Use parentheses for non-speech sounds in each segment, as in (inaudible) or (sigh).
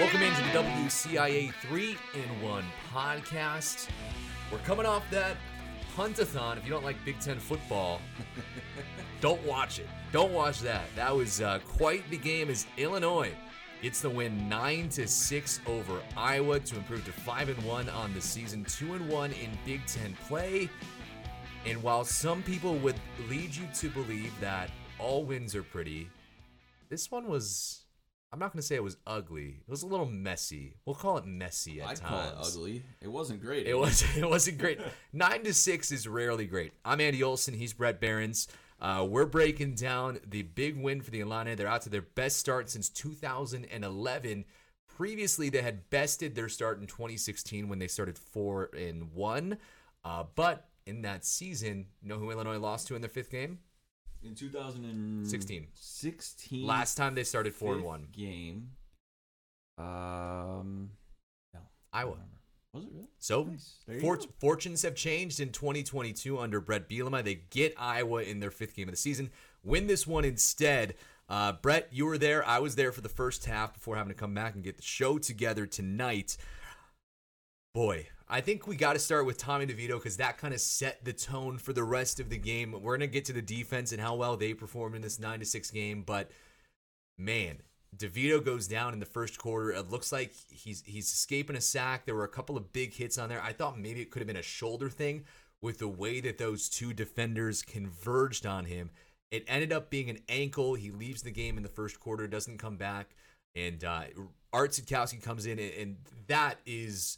Welcome into the WCIA 3 in 1 podcast. We're coming off that puntathon. If you don't like Big Ten football, (laughs) don't watch it. Don't watch that. That was uh, quite the game as Illinois gets the win 9 to 6 over Iowa to improve to 5 and 1 on the season, 2 and 1 in Big Ten play. And while some people would lead you to believe that all wins are pretty, this one was. I'm not going to say it was ugly. It was a little messy. We'll call it messy at I'd times. call it ugly. It wasn't great. It was. (laughs) It wasn't great. Nine to six is rarely great. I'm Andy Olson. He's Brett Behrens. Uh, we're breaking down the big win for the Illini. They're out to their best start since 2011. Previously, they had bested their start in 2016 when they started four and one. Uh, but in that season, you know who Illinois lost to in their fifth game? In 2016. 16. Last time they started 4 and 1. game. Um, no, Iowa. Was it really? So Nice. Fort- fortunes have changed in 2022 under Brett Bielema. They get Iowa in their fifth game of the season, win this one instead. Uh, Brett, you were there. I was there for the first half before having to come back and get the show together tonight. Boy, I think we got to start with Tommy DeVito because that kind of set the tone for the rest of the game. We're gonna get to the defense and how well they performed in this nine to six game, but man, DeVito goes down in the first quarter. It looks like he's he's escaping a sack. There were a couple of big hits on there. I thought maybe it could have been a shoulder thing with the way that those two defenders converged on him. It ended up being an ankle. He leaves the game in the first quarter, doesn't come back, and uh, Art Sitkowski comes in, and, and that is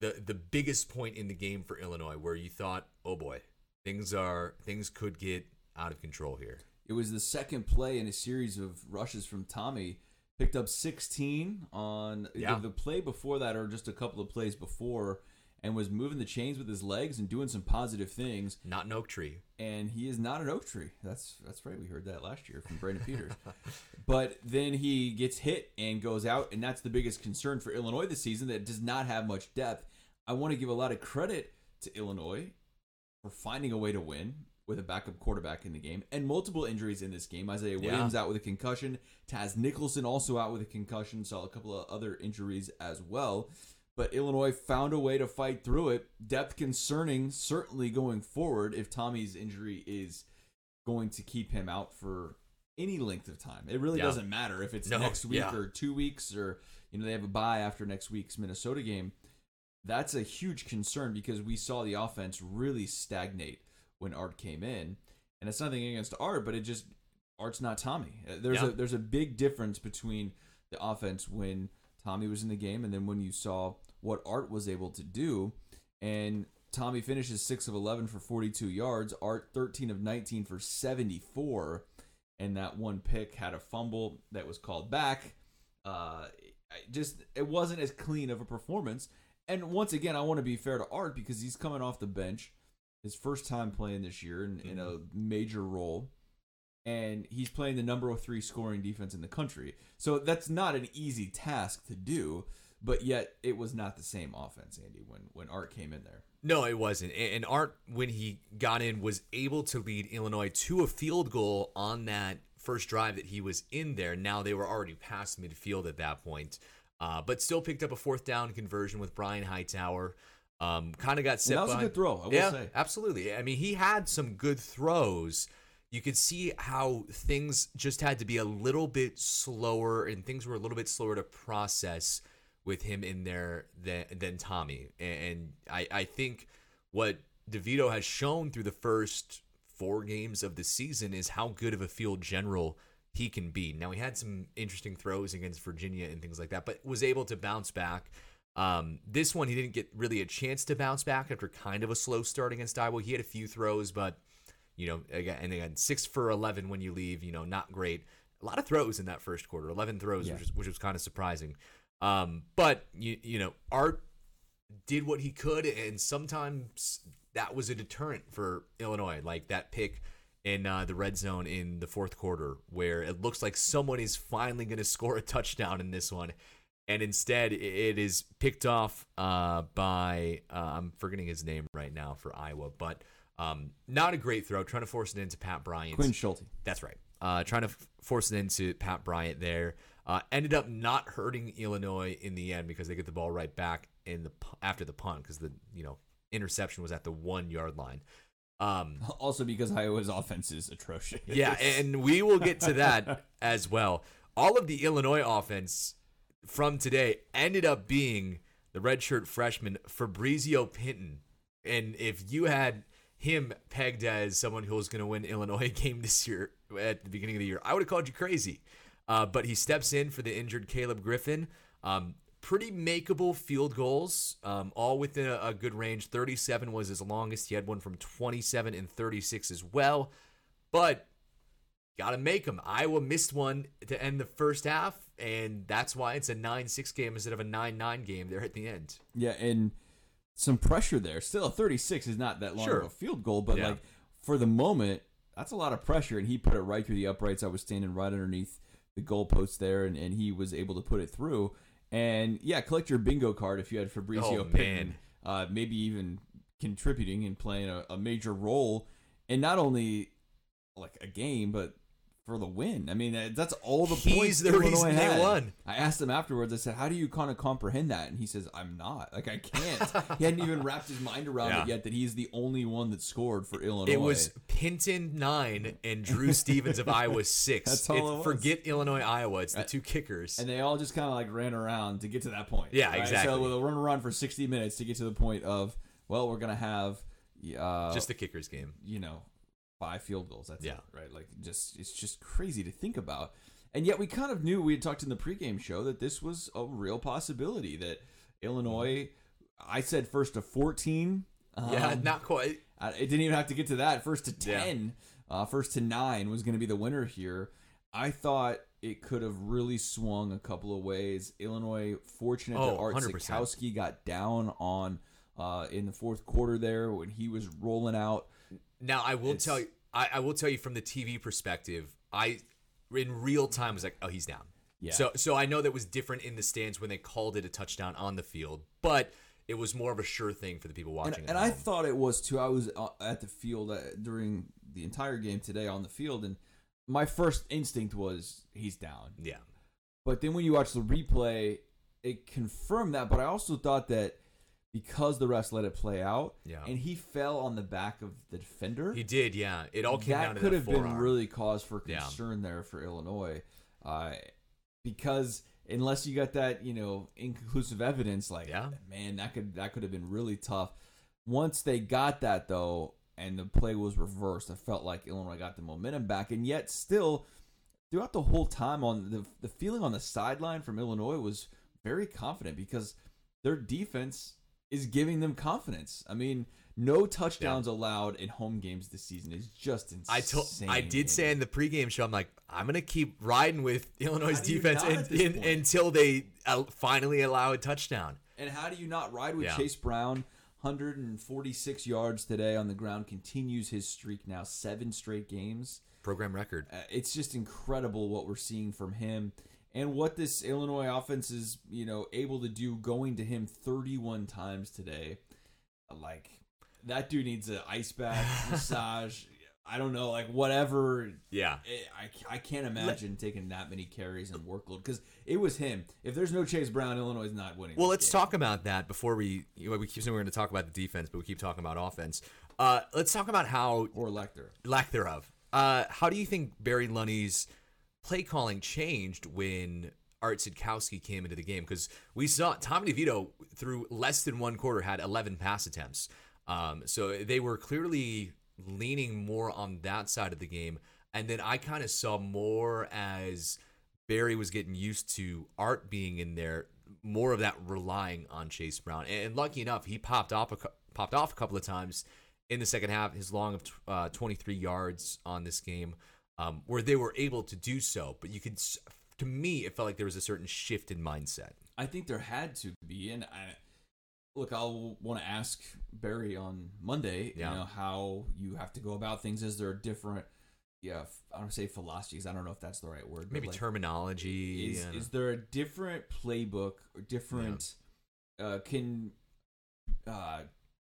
the the biggest point in the game for Illinois, where you thought, oh boy, things are things could get out of control here. It was the second play in a series of rushes from Tommy. Picked up 16 on Yeah. the, the play before that, or just a couple of plays before, and was moving the chains with his legs and doing some positive things. Not an oak tree. and he is not an oak tree. That's that's right. We heard that last year from Brandon Peters. (laughs) but then he gets hit and goes out, and that's the biggest concern for Illinois this season. That does not have much depth. I want to give a lot of credit to Illinois for finding a way to win with a backup quarterback in the game and multiple injuries in this game. Isaiah Yeah. Williams out with a concussion. Taz Nicholson also out with a concussion. Saw a couple of other injuries as well. But Illinois found a way to fight through it. Depth concerning, certainly going forward, if Tommy's injury is going to keep him out for any length of time. It really Yeah. doesn't matter if it's No, next week yeah. or two weeks or you know they have a bye after next week's Minnesota game. That's a huge concern because we saw the offense really stagnate when Art came in, and it's nothing against Art, but it just Art's not Tommy. There's Yeah. a there's a big difference between the offense when Tommy was in the game and then when you saw what Art was able to do. And Tommy finishes six of eleven for 42 yards. Art 13 of 19 for 74, and that one pick had a fumble that was called back. Uh, just it wasn't as clean of a performance. And once again, I want to be fair to Art because he's coming off the bench, his first time playing this year in, in a major role, and he's playing the number three scoring defense in the country. So that's not an easy task to do. But yet, it was not the same offense, Andy, when when Art came in there. No, it wasn't. And Art, when he got in, was able to lead Illinois to a field goal on that first drive that he was in there. Now they were already past midfield at that point, uh, but still picked up a fourth down conversion with Brian Hightower. Um, kind of got set. that was a good throw, I will yeah, say. absolutely. I mean, he had some good throws. You could see how things just had to be a little bit slower, and things were a little bit slower to process with him in there than than Tommy. And I I think what DeVito has shown through the first four games of the season is how good of a field general he can be. Now he had some interesting throws against Virginia and things like that, but was able to bounce back. Um, this one he didn't get really a chance to bounce back after kind of a slow start against Iowa. He had a few throws, but you know, again, and again, six for eleven when you leave, you know, not great. A lot of throws in that first quarter, eleven throws, Yeah. which, was, which was kind of surprising. Um, but you you know, Art did what he could, and sometimes that was a deterrent for Illinois, like that pick in uh, the red zone in the fourth quarter, where it looks like someone is finally going to score a touchdown in this one, and instead it is picked off uh, by uh, I'm forgetting his name right now for Iowa, but um, not a great throw, trying to force it into Pat Bryant. Quinn Schulte. That's right. uh, trying to f- force it into Pat Bryant there. Uh, ended up not hurting Illinois in the end because they get the ball right back in the after the punt because the you know interception was at the one yard line. Um, (laughs) Also because Iowa's offense is atrocious. yeah, and we will get to that (laughs) as well. All of the Illinois offense from today ended up being the redshirt freshman Fabrizio Pinton. And if you had him pegged as someone who was going to win Illinois (laughs) game this year at the beginning of the year, I would have called you crazy. Uh, but he steps in for the injured Caleb Griffin. Um, pretty makeable field goals, um, all within a, a good range. 37 was his longest. He had one from 27 and 36 as well. But got to make them. Iowa missed one to end the first half, and that's why it's a 9 6 game instead of a 9 9 game there at the end. Yeah, and some pressure there. Still, a 36 is not that long Sure. of a field goal, but Yeah. like for the moment, that's a lot of pressure, and he put it right through the uprights. I was standing right underneath the goalpost there, and, and he was able to put it through. And yeah, collect your bingo card if you had Fabrizio Oh, uh, maybe even contributing and playing a, a major role in not only like a game, but for the win. I mean, that's all the He's points the Illinois reason they had. won. I asked him afterwards. I said, "How do you kind of comprehend that?" And he says, "I'm not. Like I can't." he hadn't even (laughs) wrapped his mind around Yeah. it yet that he's the only one that scored for Illinois. It was Pinton 9 and Drew (laughs) Stevens of Iowa 6. That's all it was. Forget Illinois, Iowa. It's the two kickers. and they all just kind of like ran around to get to that point. Yeah, right? exactly. So they'll run around for 60 minutes to get to the point of, well, we're gonna have, uh, Just the kickers game. you know, five field goals. That's Yeah. it, right? Like just it's just crazy to think about. And yet we kind of knew we had talked in the pregame show that this was a real possibility that Illinois. I said first to 14. Yeah, um, not quite. it didn't even have to get to that. First to Yeah. 10, uh, first to 9 was going to be the winner here. I thought it could have really swung a couple of ways. Illinois, fortunate that Oh, Art 100%. Sitkowski got down on uh, in the fourth quarter there when he was rolling out. Now I will It's- tell you I, I will tell you from the TV perspective, I in real time was like, oh he's down. Yeah. So so I know that was different in the stands when they called it a touchdown on the field, but it was more of a sure thing for the people watching. and at I thought it was too. I was uh, at the field uh, during the entire game today on the field, and my first instinct was he's down. yeah. But then when you watch the replay, it confirmed that. But I also thought that because the refs let it play out, Yeah. and he fell on the back of the defender, He did, yeah. It all came down that to could that have been really cause for Yeah. concern there for Illinois, uh, because unless you got that you know inconclusive evidence, like Yeah. man, that could that could have been really tough. Once they got that though, and the play was reversed, I felt like Illinois got the momentum back, and yet still throughout the whole time on the the feeling on the sideline from Illinois was very confident because their defense is giving them confidence. I mean, no touchdowns allowed in home games this season is just insane. I told I did say in the pregame show, I'm like, I'm gonna keep riding with (laughs) Illinois' How do you defense in, in- until they uh, finally allow a touchdown. And how do you not ride with Yeah. Chase Brown? 146 yards today on the ground continues his streak now seven straight games. Program record. Uh, it's just incredible what we're seeing from him and what this Illinois offense is, you know, able to do going to him 31 times today. Like that dude needs an ice bath, (laughs) massage, I don't know, like whatever Yeah. I, I can't imagine taking that many carries and workload because it was him. If there's no Chase Brown, Illinois is not winning. Well, let's game. talk about that before we. You know, we keep saying we're going to talk about the defense, but we keep talking about offense. Uh, let's talk about how Or Lecter. lack thereof. Uh, how do you think Barry Lunney's play calling changed when Art Sitkowski came into the game? Because we saw Tommy DeVito through less than one quarter had 11 pass attempts. Um, so they were clearly leaning more on that side of the game. And then I kind of saw more as Barry was getting used to Art being in there, more of that relying on Chase Brown. And, lucky enough, he popped off a, popped off a couple of times in the second half, his long of uh, 23 yards on this game, um, where they were able to do so. But you could, to me, it felt like there was a certain shift in mindset. I think there had to be, and I look. I'll want to ask Barry on Monday. Yeah. You know how you have to go about things. Is there a different? Yeah, I don't say philosophies. I don't know if that's the right word. Maybe like, terminology. Is, and- is there a different playbook or different? Uh, can uh,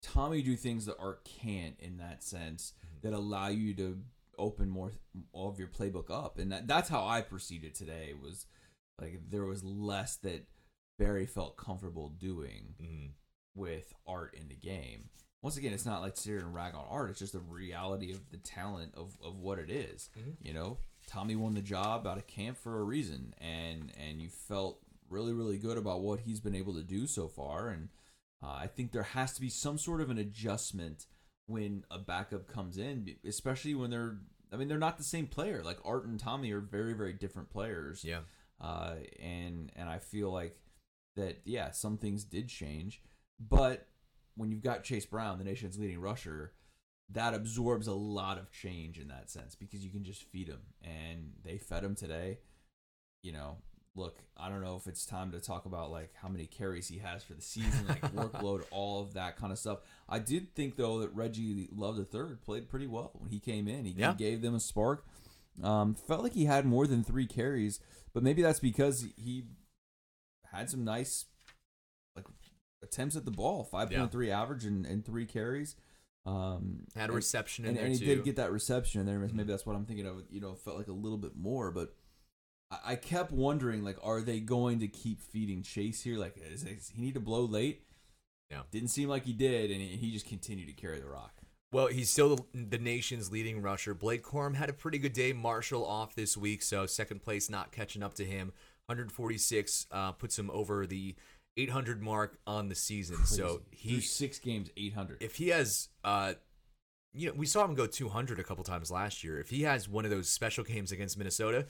Tommy do things that Art can't in that sense Mm-hmm. that allow you to open more all of your playbook up, and that, that's how I perceived it today. Was like there was less that Barry felt comfortable doing Mhm. with art in the game. Once again, it's not like sit and rag on art. It's just the reality of the talent of, of what it is. Mhm. You know, Tommy won the job out of camp for a reason, and and you felt really really good about what he's been able to do so far. And uh, I think there has to be some sort of an adjustment when a backup comes in, especially when they're. I mean, they're not the same player. Like Art and Tommy are very very different players Yeah. uh, and and I feel like that yeah, some things did change, but when you've got Chase Brown, the nation's leading rusher, that absorbs a lot of change in that sense because you can just feed him, and they fed him today. You know, look, I don't know if it's time to talk about like how many carries he has for the season, like (laughs) workload, all of that kind of stuff. I did think though that Reggie Love the third played pretty well when he came in. He, Yeah. gave them a spark. Um, felt like he had more than three carries, but maybe that's because he had some nice like attempts at the ball, five point three average and, and three carries. Um, Had a and- reception in and, there and he too. did get that reception in there. Maybe that's what I'm thinking of. You know, felt like a little bit more, but I, kept wondering, like, are they going to keep feeding Chase here? Like, is, is he need to blow late? Yeah. didn't seem like he did, and he, he just continued to carry the rock. Well, he's still the, the nation's leading rusher. Blake Corum had a pretty good day. Marshall off this week, so second place not catching up to him. 146 uh, puts him over the 800 mark on the season. So Crazy. Through six games, 800. if he has, uh, you know, we saw him go 200 a couple times last year. If he has one of those special games against Minnesota,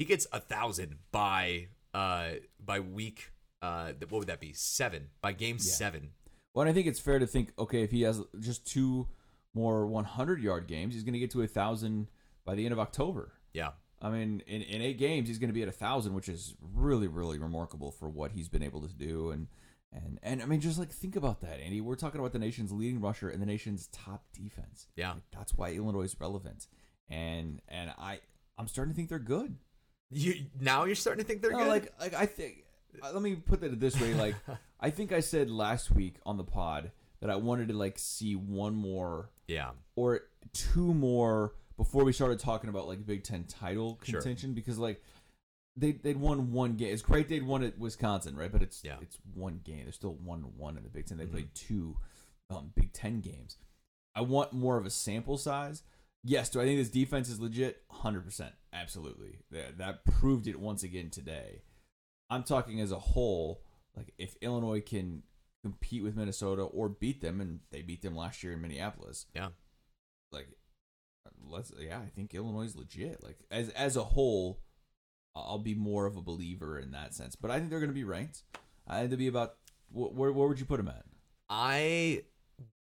he gets a thousand by uh by week. Uh, what would that be? Seven by game seven. Well, and I think it's fair to think, okay, if he has just two more 100 yard games, he's going to get to a thousand by the end of October. Yeah. I mean, in, in eight games, he's going to be at a thousand, which is really, really remarkable for what he's been able to do. And and and I mean, just like think about that, Andy. We're talking about the nation's leading rusher and the nation's top defense. Yeah. Like, that's why Illinois is relevant. And and I I'm starting to think they're good. You now you're starting to think they're No, good. like like I think. uh, Let me put that this way. Like (laughs) I think I said last week on the pod that I wanted to like see one more yeah. or two more before we started talking about like Big Ten title Sure. contention because like they they'd won one game. It's great they'd won at Wisconsin, right? But it's Yeah. it's one game. They're still one one in the Big Ten. They Mhm. played two um, Big Ten games. I want more of a sample size. Yes, do I think this defense is legit? Hundred percent, absolutely. That that proved it once again today. I'm talking as a whole. Like if Illinois can compete with Minnesota or beat them, and they beat them last year in Minneapolis Yeah. like let's yeah i think illinois is legit like as as a whole i'll be more of a believer in that sense but i think they're going to be ranked i think they'll be about wh- where, where would you put them at I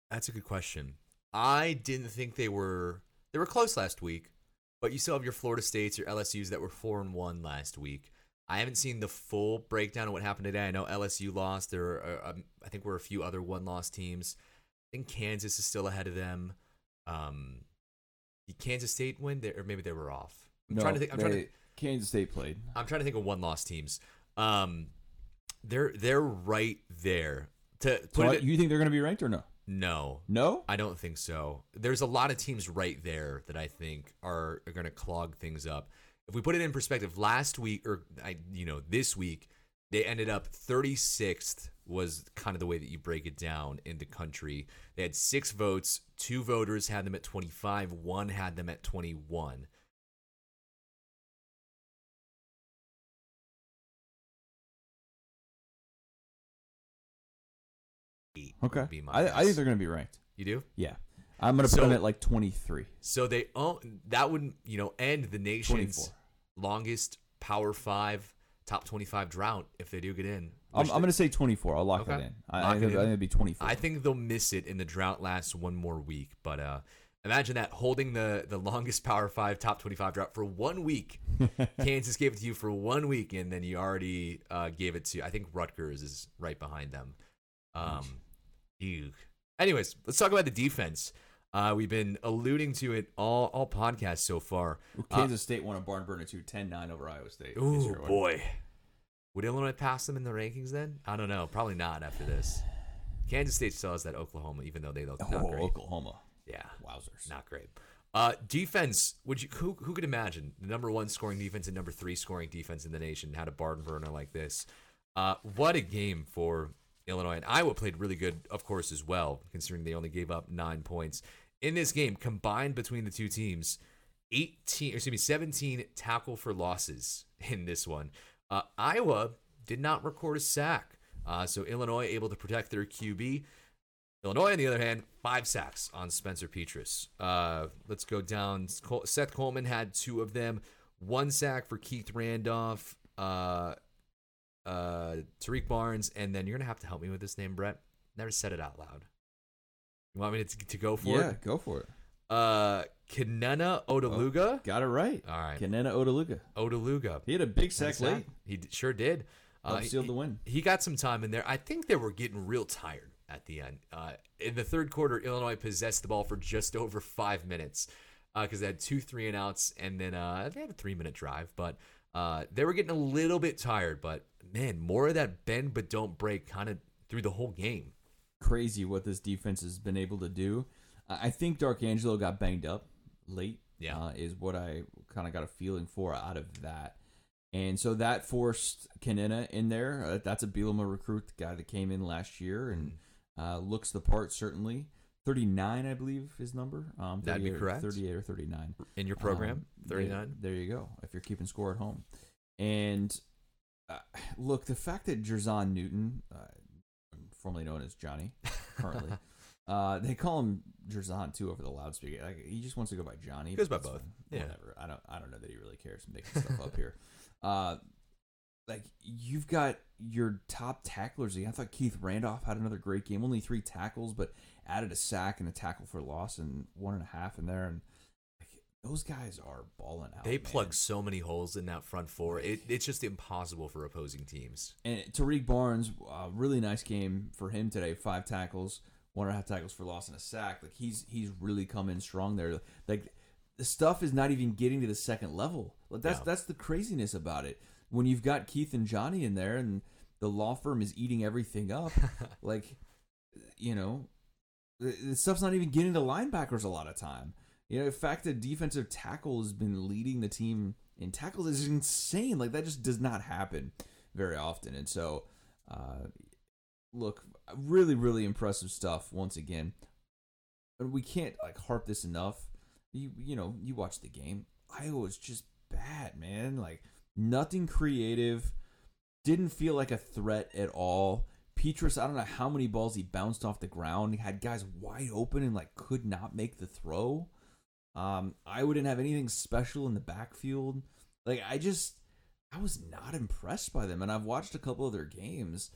that's a good question. I didn't think they were they were close last week, but you still have your Florida States, your LSU's that were four and one last week. I haven't seen the full breakdown of what happened today. I know LSU lost. There, are, um, I think, were a few other one-loss teams. I think Kansas is still ahead of them. Um, did Kansas State win, They- or maybe they were off. I'm trying to think. I'm trying to. kansas state played I'm trying to think of one-loss teams. Um, they're they're right there. To so put I- it, you think they're going to be ranked or no no, no I don't think so. There's a lot of teams right there that I think are, are going to clog things up. If we put it in perspective, last week or I, you know, this week they ended up 36th was kind of the way that you break it down in the country. They had six votes. Two voters had them at 25. One had them at 21. Eight okay would be my I, I guess. think they're going to be ranked You do? yeah i'm going to put them at like 23 So they own that would you know end the nation's 24 longest Power Five top twenty five drought if they do get in. i'm, Which I'm going to say 24 i'll lock Okay. that in i, Lock I, it think, in. I think it'll be 24 I think they'll miss it in the drought lasts one more week. But uh, imagine that holding the the longest Power Five top twenty five drought for one week. (laughs) Kansas gave it to you for one week, and then you already uh, gave it to I think Rutgers is right behind them. Um, ew. Anyways, let's talk about the defense. Uh, we've been alluding to it all all podcasts so far. kansas state won a barn burner 2 10-9 over iowa state Ooh boy, would Illinois pass them in the rankings then? I don't know. Probably not after this. Kansas State still has that Oklahoma, even though they look not oh great. oklahoma Yeah, wowzers not great. Uh, defense. Would you who, who could imagine the number one scoring defense and number three scoring defense in the nation had a barn burner like this? Uh, what a game for Illinois and Iowa played really good, of course, as well, considering they only gave up nine points in this game combined between the two teams. 18, excuse me, 17 tackle for losses (laughs) in this one. Uh, Iowa did not record a sack, uh, so Illinois able to protect their QB. Illinois, on the other hand, five sacks on Spencer Petras. Uh, let's go down. Seth Coleman had two of them. One sack for Keith Randolph, uh, uh, Tarique Barnes, and then you're gonna have to help me with this name, Brett. Never said it out loud. You want me to, to go for yeah, it? go for it. Uh, Kenenna Odeluga. Got it right. All right, Kenenna Odeluga. Odeluga. He had a big sack late. He d- sure did. Uh, he- the win. He got some time in there. I think they were getting real tired at the end. Uh, in the third quarter, Illinois possessed the ball for just over five minutes because they had two three and outs, and then uh, they had a three minute drive. But uh, they were getting a little bit tired. But man, more of that bend but don't break kind of through the whole game. Crazy what this defense has been able to do. I think Dark Angelo got banged up late. Yeah. uh, is what I kind of got a feeling for out of that. And so that forced Kenenna in there. Uh, that's a Bielema recruit, the guy that came in last year and uh, looks the part certainly. 39, I believe, his number. Um, That'd be 38 or- correct. 38 or 39. In your program, Um, thirty there- There, you go. If you're keeping score at home, and uh, look, the fact that Jer'Zhan Newton, uh, formerly known as Johnny, currently, (laughs) uh, they call him Jer'Zhan too over the loudspeaker. Like, he just wants to go by Johnny. Goes by both. Yeah. Whatever. I don't. I don't know that he really cares. Making stuff up here. (laughs) Uh, like you've got your top tacklers. I thought Keith Randolph had another great game. Only three tackles, but added a sack and a tackle for loss and one and a half in there. And those guys are balling out. They man. plug so many holes in that front four. It, it's just impossible for opposing teams. And Tarique Barnes, uh, really nice game for him today. Five tackles, one and a half tackles for loss and a sack. Like he's he's really come in strong there. Like the stuff is not even getting to the second level. Like that's Yeah. that's the craziness about it. When you've got Keith and Johnny in there, and the law firm is eating everything up. (laughs) like, you know, the, the stuff's not even getting to linebackers a lot of time. You know, the fact that defensive tackle has been leading the team in tackles is insane. Like that just does not happen very often. And so, uh, look, really, really impressive stuff once again. And we can't like harp this enough. You you know, you watch the game. Iowa was just bad, man. Like nothing creative. Didn't feel like a threat at all. Petras, I don't know how many balls he bounced off the ground. He had guys wide open and like could not make the throw. Um, I wouldn't have anything special in the backfield. Like I just, I was not impressed by them, and I've watched a couple of their games.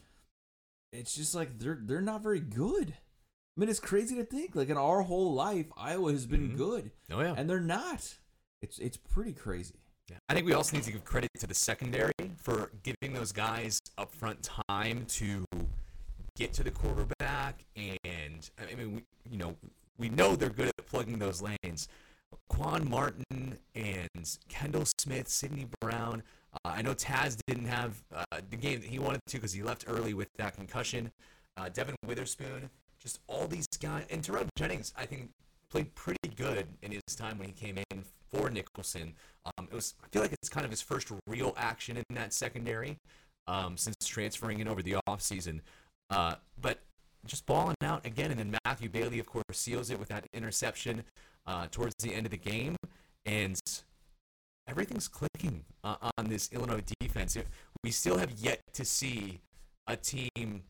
It's just like they're they're not very good. I mean, it's crazy to think like in our whole life, Iowa has been Mhm. good, Oh yeah. and they're not. It's it's pretty crazy. Yeah. I think we also need to give credit to the secondary for giving those guys up front time to get to the quarterback. And I mean, we, you know, we know they're good at plugging those lanes. Quan Martin and Kendall Smith, Sydney Brown. Uh, I know Taz didn't have uh, the game that he wanted to because he left early with that concussion. Uh, Devon Witherspoon, just all these guys, and Terrell Jennings, I think played pretty good in his time when he came in for Nicholson. Um, it was I feel like it's kind of his first real action in that secondary um, since transferring in over the offseason. Uh, but just balling out again, and then Matthew Bailey, of course, seals it with that interception uh, towards the end of the game, and everything's clicking uh, on this Illinois defense. We still have yet to see a team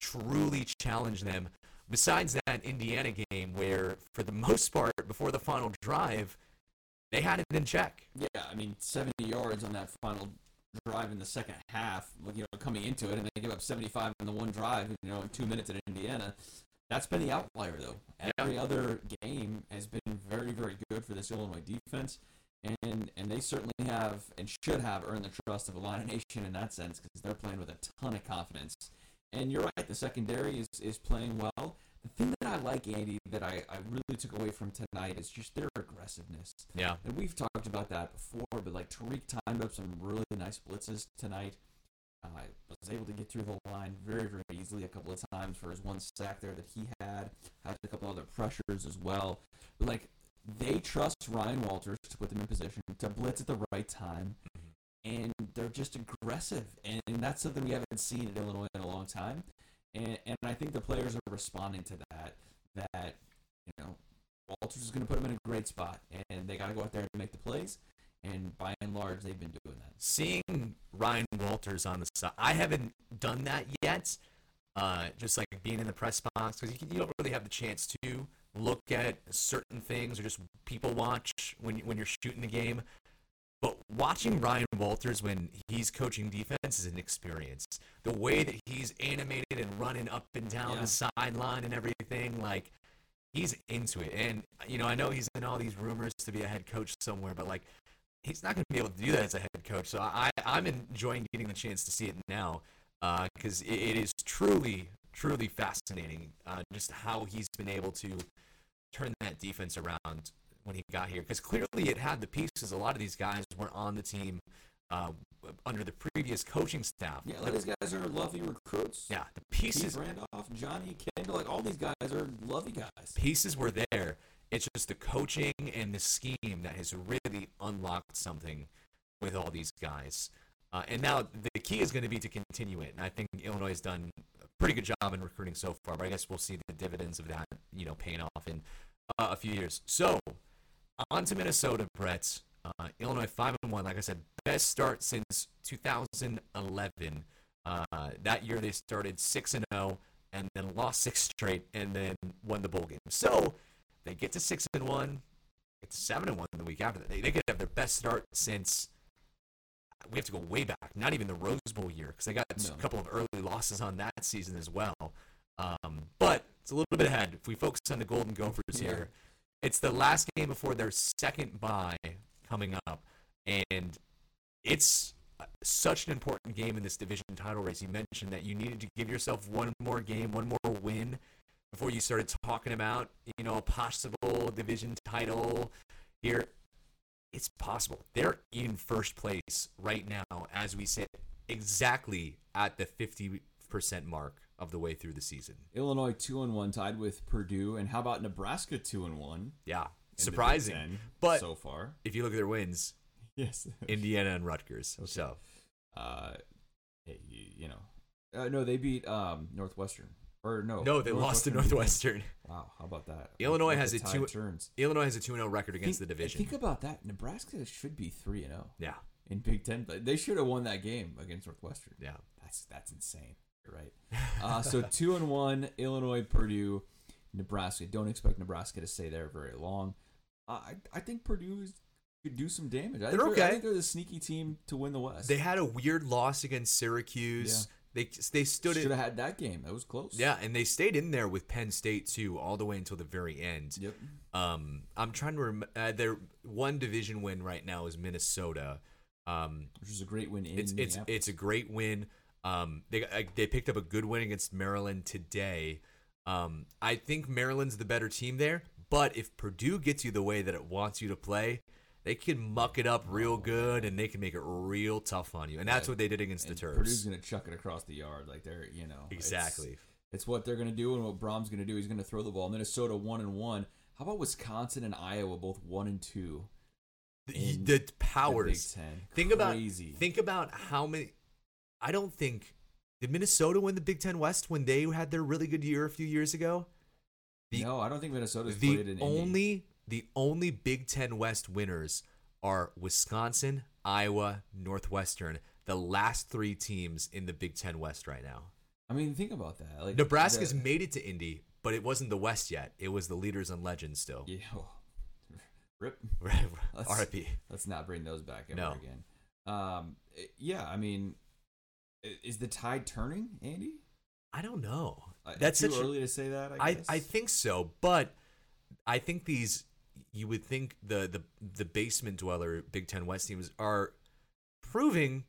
truly challenge them. Besides that Indiana game, where for the most part, before the final drive, they had it in check. Yeah, I mean, 70 yards on that final drive in the second half, you know, coming into it, and they give up 75 in the one drive, you know, in two minutes at Indiana. That's been the outlier, though. Every other game has been very, very good for this Illinois defense, and and they certainly have and should have earned the trust of a lot of Nation in that sense because they're playing with a ton of confidence. And you're right, the secondary is, is playing well. The thing that I like, Andy, that I, I really took away from tonight is just their aggressiveness. Yeah. And we've talked about that before, but like Tarique timed up some really nice blitzes tonight. Uh, was able to get through the line very, very easily a couple of times for his one sack there that he had. Had a couple other pressures as well. But like they trust Ryan Walters to put them in position to blitz at the right time, and they're just aggressive, and, and that's something we haven't seen in Illinois in a long time, and and I think the players are responding to that. That you know, Walters is going to put them in a great spot, and they got to go out there and make the plays. And by and large, they've been doing that. Seeing Ryan Walters on the side, I haven't done that yet. Uh, just like being in the press box because you, you don't really have the chance to look at certain things or just people watch when when you're shooting the game. Watching Ryan Walters when he's coaching defense is an experience. The way that he's animated and running up and down Yeah. the sideline and everything, like he's into it. And you know, I know he's in all these rumors to be a head coach somewhere, but like he's not going to be able to do that as a head coach. So I I'm enjoying getting the chance to see it now because it, it is truly truly fascinating uh, just how he's been able to turn that defense around when he got here because clearly it had the pieces. A lot of these guys weren't on the team uh, under the previous coaching staff. Yeah, like these guys are lovely recruits. Yeah, the Keith pieces Randolph, Johnny Kendall, like all these guys are lovely guys. pieces were there. It's just the coaching and the scheme that has really unlocked something with all these guys. Uh, and now the key is going to be to continue it. And I think Illinois has done a pretty good job in recruiting so far. But I guess we'll see the dividends of that, you know, paying off in uh, a few years. So on to Minnesota, Brett. Uh, Illinois five and one. Like I said, best start since 2011. Uh, that year they started six and zero, and then lost six straight, and then won the bowl game. So they get to six and one. It's seven and one the week after that. They, they could have their best start since we have to go way back. Not even the Rose Bowl year because they got No. a couple of early losses on that season as well. Um, but it's a little bit ahead. If we focus on the Golden Gophers Yeah. here, it's the last game before their second bye coming up, and it's such an important game in this division title race. You mentioned that you needed to give yourself one more game, one more win before you started talking about, you know, a possible division title here. It's possible. They're in first place right now as we sit exactly at the 50% mark of the way through the season. Illinois two and one, tied with Purdue, and how about Nebraska two and one? Yeah. in the Big Surprising. Ten But so far, if you look at their wins, (laughs) yes. Indiana and Rutgers. So, uh, hey, you, know, uh, no, they beat um Northwestern, or no, no, they lost to Northwestern. Wow, how about that? (laughs) Illinois has a two- turns Illinois has a 2 0 record against Think- the division. Think about that. Nebraska should be three and zero yeah. in Big Ten. But they should have won that game against Northwestern. Yeah. That's that's insane. Right. Uh, so (laughs) two and one, Illinois, Purdue, Nebraska. Don't expect Nebraska to stay there very long. Uh, I I think Purdue is, could do some damage. I think They're I okay. think they're the sneaky team to win the West. They had a weird loss against Syracuse. They they stood should have had that game. That was close. Yeah, and they stayed in there with Penn State too, all the way until the very end. Yep. Um, I'm trying to remember. Uh, their one division win right now is Minnesota. Um, Which is a great win in it's it's it's a great win. Um, they they picked up a good win against Maryland today. Um, I think Maryland's the better team there, but if Purdue gets you the way that it wants you to play, they can muck it up real good and they can make it real tough on you. And that's what they did against and the Terps. Purdue's gonna chuck it across the yard like they're you know exactly. It's, what they're gonna do and what Brohm's gonna do. He's gonna throw the ball. Minnesota one and one. How about Wisconsin and Iowa both one and two? The, the the powers. Big Ten. Think about think about how many. I don't think did Minnesota win the Big Ten West when they had their really good year a few years ago. The no, I don't think Minnesota's the played in Indy. only the only Big Ten West winners are Wisconsin, Iowa, Northwestern. The last three teams in the Big Ten West right now. I mean, think about that. Like Nebraska's the- made it to Indy, but it wasn't the West yet. It was the leaders and legends still. Yeah. (laughs) Rip. (laughs) Let's- RIP. Let's not bring those back ever No. again. Um. Yeah. I mean, is the tide turning, Andy? I don't know. Uh, That's too such early to say that. I I, guess. I think so, but I think these you would think the the the basement dweller Big Ten West teams are proving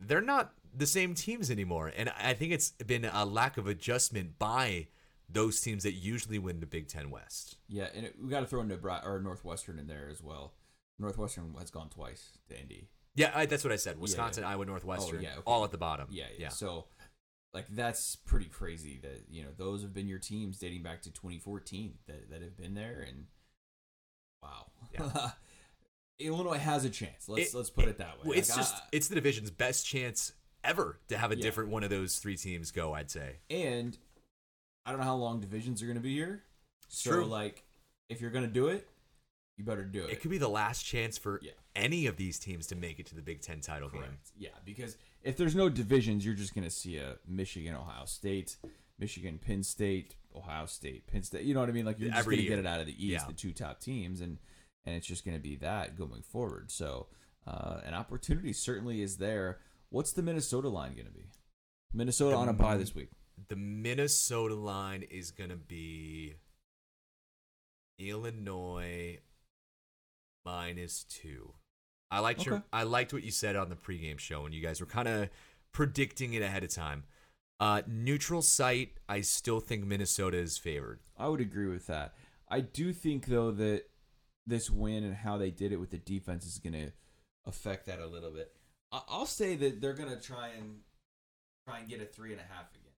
they're not the same teams anymore, and I think it's been a lack of adjustment by those teams that usually win the Big Ten West. Yeah, and it, we got to throw Nebraska or Northwestern in there as well. Northwestern has gone twice to Indy. Yeah, I, that's what I said. Wisconsin, Iowa, Northwestern, Oh, yeah, okay. all at the bottom. Yeah, yeah. yeah. So, like, that's pretty crazy that you know those have been your teams dating back to 2014 that that have been there, and Wow. Yeah. (laughs) Illinois has a chance. Let's It- let's put it, that way. It's Like, just I- it's the division's best chance ever to have a Yeah. different one of those three teams go. I'd say. and I don't know how long divisions are going to be here. So True. like, if you're going to do it, you better do it. It could be the last chance for Yeah. any of these teams to make it to the Big Ten title game. Yeah, because if there's no divisions, you're just going to see a Michigan, Ohio State, Michigan, Penn State, Ohio State, Penn State. You know what I mean? Like you're just going to get it out of the East, Yeah. the two top teams, and and it's just going to be that going forward. So uh, an opportunity certainly is there. What's the Minnesota line going to be? Minnesota on a bye this week. The Minnesota line is going to be Illinois minus two. I liked your I liked what you said on the pregame show, and you guys were kind of predicting it ahead of time. Uh, neutral site, I still think Minnesota is favored. I would agree with that. I do think though that this win and how they did it with the defense is going to affect that a little bit. I- I'll say that they're going to try and try and get a three and a half again.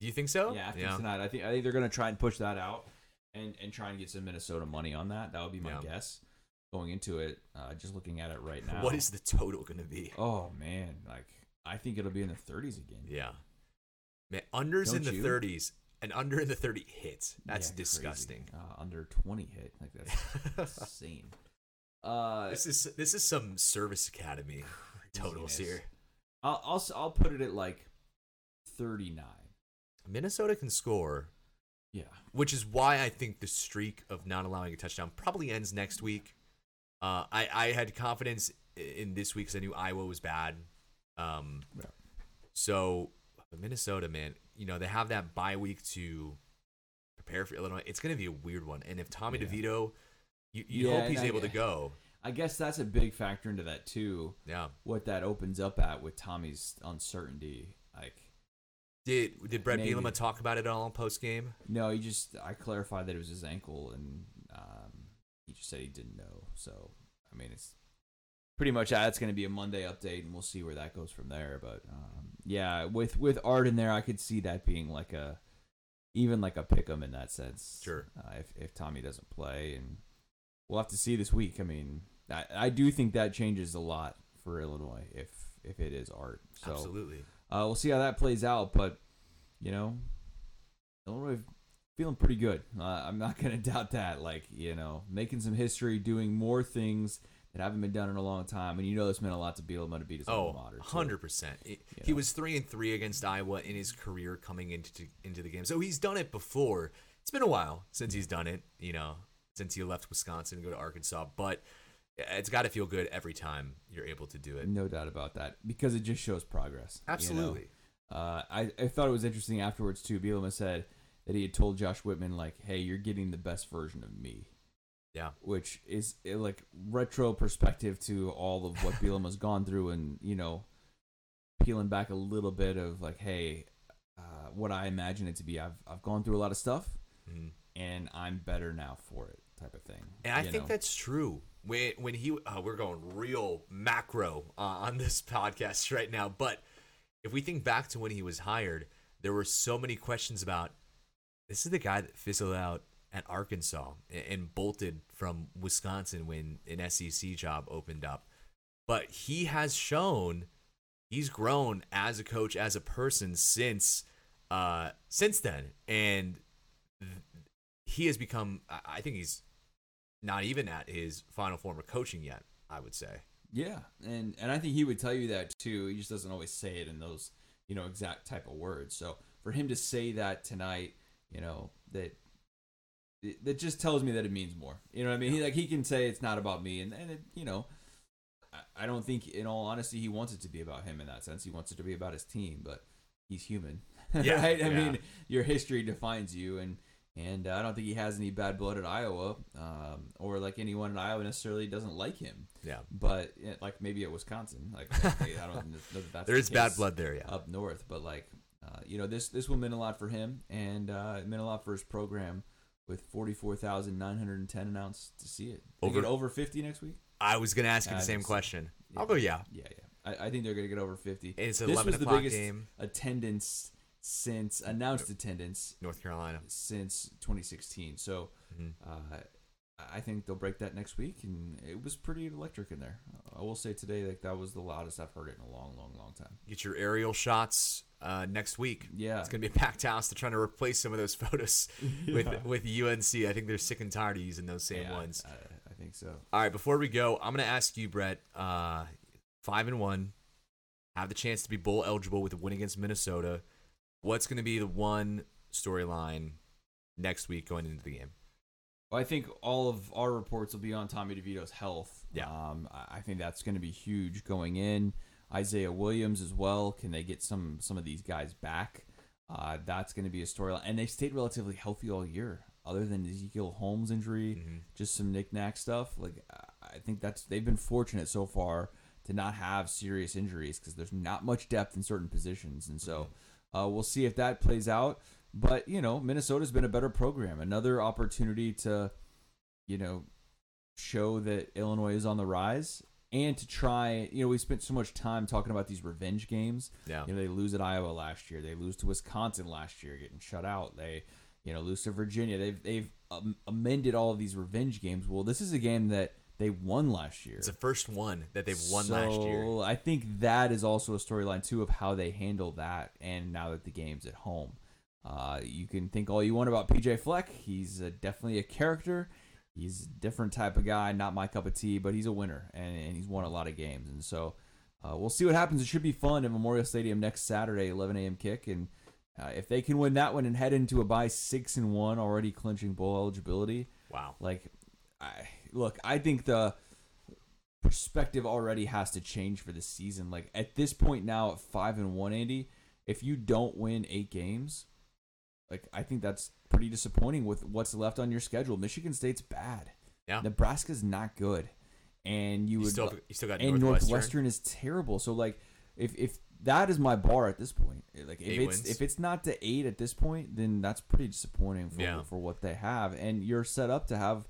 Do you think so? yeah, after tonight, I think I think they're going to try and push that out and and try and get some Minnesota money on that. That would be my Yeah. guess going into it. Uh, just looking at it right now. What is the total going to be? Oh man, like I think it'll be in the 30s again. Yeah. Man, unders in Don't the you? 30s and under in the 30 hits. That's Yeah, disgusting. Uh, under 20 hit like that's (laughs) insane. Uh, This is this is some service academy totals here. I'll, I'll I'll put it at like 39. Minnesota can score, Yeah. which is why I think the streak of not allowing a touchdown probably ends next week. Uh, I I had confidence in this week because I knew Iowa was bad. Um, Yeah. so Minnesota, man, you know they have that bye week to prepare for Illinois. It's going to be a weird one, and if Tommy Yeah. DeVito, you, you Yeah, hope he's I- able to go. I guess that's a big factor into that too. Yeah. What that opens up at with Tommy's uncertainty. Like, Did did Brett. Bielema talk about it all post game? no, he just I clarified that it was his ankle, and um, he just said he didn't know. So I mean, it's pretty much that's going to be a Monday update, and we'll see where that goes from there. But um, yeah, with with Art in there, I could see that being like a even like a pick 'em in that sense. Sure. Uh, if if Tommy doesn't play, and we'll have to see this week. I mean, I, I do think that changes a lot for Illinois if if it is Art. So Absolutely. uh, we'll see how that plays out, but you know, Illinois feeling pretty good. (laughs) Uh, I'm not going (laughs) to doubt that. Like you know, making some history, doing more things that haven't been done in a long time, and you know this meant a lot to Bielema to beat his alma Oh, mater. too. 100 percent. He know. was three and three against Iowa in his career coming into into the game, so he's done it before. It's been a while since he's done it. You know, since he left Wisconsin to go to Arkansas, but it's got to feel good every time you're able to do it. No doubt about that because it just shows progress. you know? Absolutely. Uh, I, I thought it was interesting afterwards too. Bielema said that he had told Josh Whitman like, "Hey, you're getting the best version of me." Yeah. which is eh, like retro perspective to all of what Bielema's gone through, and you know, peeling back a little bit of like, hey, uh, what I imagine it to be. I've I've gone through a lot of stuff, Mhm. and I'm better now for it, type of thing. And I think know? that's true. When when he uh, we're going real macro uh, on this (laughs) podcast right now, but if we think back to when he was hired, there were so many questions about this is the guy that fizzled out at Arkansas and, bolted from Wisconsin when an SEC job opened up. But he has shown he's grown as a coach, as a person since uh since then, and he has become. I think he's not even at his final form of coaching yet. I would say. Yeah, and and I think he would tell you that too. He just doesn't always say it in those you know exact type of words. So for him to say that tonight, you know that that just tells me that it means more. You know what I mean? He like he can say it's not about me, and and it, you know, I, I don't think in all honesty he wants it to be about him in that sense. He wants it to be about his team, but he's human, (laughs) Yeah, right? I yeah. mean, your history defines you, and and uh, I don't think he has any bad blood at Iowa, um, or like anyone in Iowa necessarily doesn't like him Yeah, but like maybe at Wisconsin, like I don't know that that's (laughs) there the is bad blood there. Yeah, up north, but like uh, you know this this will mean a lot for him, and uh, it meant a lot for his program with forty four thousand nine hundred and ten announced to see it. They Over- get over fifty next week. I was gonna ask you the same question. yeah. I'll go. Yeah, Yeah, yeah. I, I think they're gonna get over fifty. it's an this eleven was the o'clock biggest game. attendance since announced attendance North Carolina. since 2016. So Mhm. uh, I think they'll break that next week, and it was pretty electric in there. I will say today, like that was the loudest I've heard it in a long, long, long time. Get your aerial shots uh, next week. Yeah. it's gonna be a packed house. They're trying to replace some of those (laughs) photos (laughs) with with UNC. I think they're sick and tired of using those same Yeah, ones. I, I think so. All right, before we go, I'm gonna ask you, Brett. Uh, five and one, have the chance to be bowl eligible with a win against Minnesota. What's gonna be the one storyline next week going into the game? Well, I think all of our reports will be on Tommy DeVito's health. Yeah. Um, I I think that's going to be huge going in. Isaiah Williams as well. Can they get some some of these guys back? Uh, that's going to be a storyline. And they stayed relatively healthy all year, other than Ezekiel Holmes injury, Mhm. just some knick-knack stuff. Like I- think that's they've been fortunate so far to not have serious injuries because there's not much depth in certain positions, and so uh, we'll see if that plays out. But you know, Minnesota's been a better program. Another opportunity to, you know, show that Illinois is on the rise and to try. You know, we spent so much time talking about these revenge games. Yeah. You know, they lose at Iowa last year. They lose to Wisconsin last year, getting shut out. They, you know, lose to Virginia. They've they've um, amended all of these revenge games. Well, this is a game that they won last year. It's the first one that they've won last year. So I think that is also a storyline too of how they handle that. And now that the game's at home, uh, you can think all you want about PJ Fleck. He's uh definitely a character. He's a different type of guy, not my cup of tea, but he's a winner and, and he's won a lot of games. And so uh, we'll see what happens. It should be fun at Memorial Stadium next Saturday, 11 a.m. kick. And uh, if they can win that one and head into a bye six and one, already clinching bowl eligibility, Wow. like, I look, I think the perspective already has to change for the season. Like at this point now, at five and one, Andy, if you don't win eight games, like I think that's pretty disappointing with what's left on your schedule. Michigan State's bad. Yeah. Nebraska's not good, and you You would still you still got and Northwestern. Northwestern is terrible. So like, if if that is my bar at this point, eh, like if Eight it's wins. if it's not to eight at this point, then that's pretty disappointing for Yeah. for what they have. And you're set up to have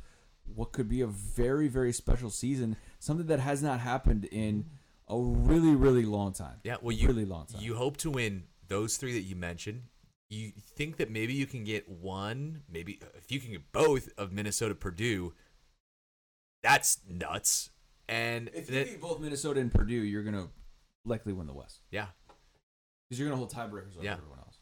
what could be a very very special season, something that has not happened in a really really long time. Yeah, well, you really long time. you hope to win those three that you mentioned. You think that maybe you can get one, maybe if you can get both of Minnesota Purdue, that's nuts. And if you beat both Minnesota and Purdue, you're gonna likely win the West yeah, because you're gonna hold tiebreakers over Yeah. everyone else.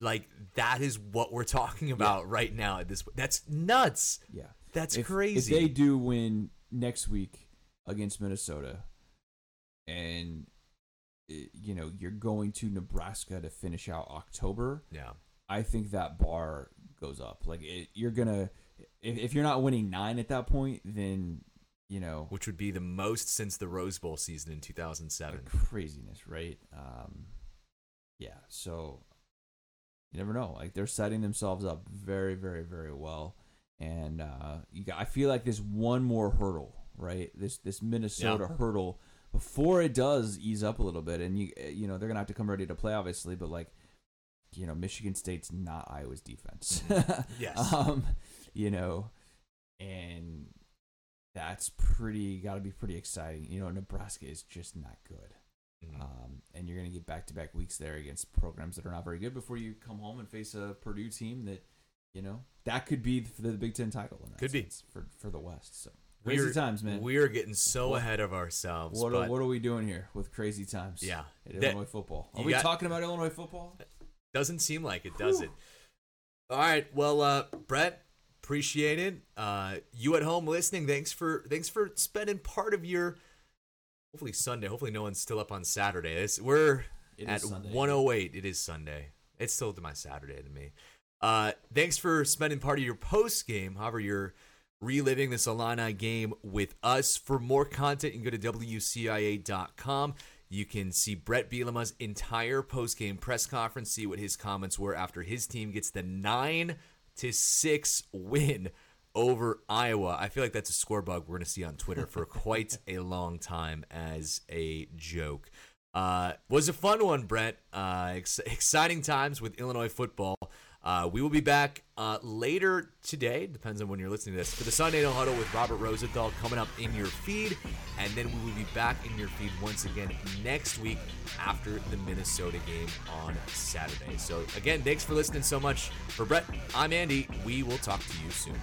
like that is what we're talking about right now. At this, that's nuts. Yeah. That's if, crazy. If they do win next week against Minnesota, and you know you're going to Nebraska to finish out October, yeah, I think that bar goes up. Like it, you're gonna, if, if you're not winning nine at that point, then you know which would be the most since the Rose Bowl season in 2007. craziness, right? Um, yeah. So you never know. Like they're setting themselves up very, very, very well. And uh, you got, I feel like there's one more hurdle, right? This this Minnesota hurdle before it does ease up a little bit, and you eh, you know they're gonna have to come ready to play, obviously. But like, you know, Michigan State's not Iowa's defense. (laughs) Yes. um, you know, and that's pretty got to be pretty exciting. You know, Nebraska is just not good. Mhm. Um, and you're going to get back to back weeks there against programs that are not very good before you come home and face a Purdue team that, you know, that could be for the Big Ten title. In Could be. for for the West. So crazy We're- times, man. We're getting so What- ahead of ourselves. what but are, what are we doing here with crazy times? Yeah. at That- Illinois football. Are we got- talking about Illinois football? Doesn't seem like it, does it? All right. Well, uh, Brett, appreciate it. Uh, you at home listening, thanks for thanks for spending part of your hopefully Sunday. Hopefully, no one's still up on Saturday. It's, we're It at is 108. It is Sunday. It's still to my Saturday to me. Uh, thanks for spending part of your post game. However, you're reliving this Illini game with us. For more content, you can go to WCIA.com. You can see Bret Bielema's entire post game press conference, see what his comments were after his team gets the 9 to 6 win over Iowa. I feel like that's a score bug we're going to see on Twitter for (laughs) quite a long time as a joke. Uh, was a fun one, Brett. Uh, ex- exciting times with Illinois football. Uh, we will be back uh, later today, depends on when you're listening to this, for the Sunday No Huddle with Robert Rosenthal coming up in your feed. And then we will be back in your feed once again next week after the Minnesota game on Saturday. So, again, thanks for listening so much. For Brett, I'm Andy. We will talk to you soon.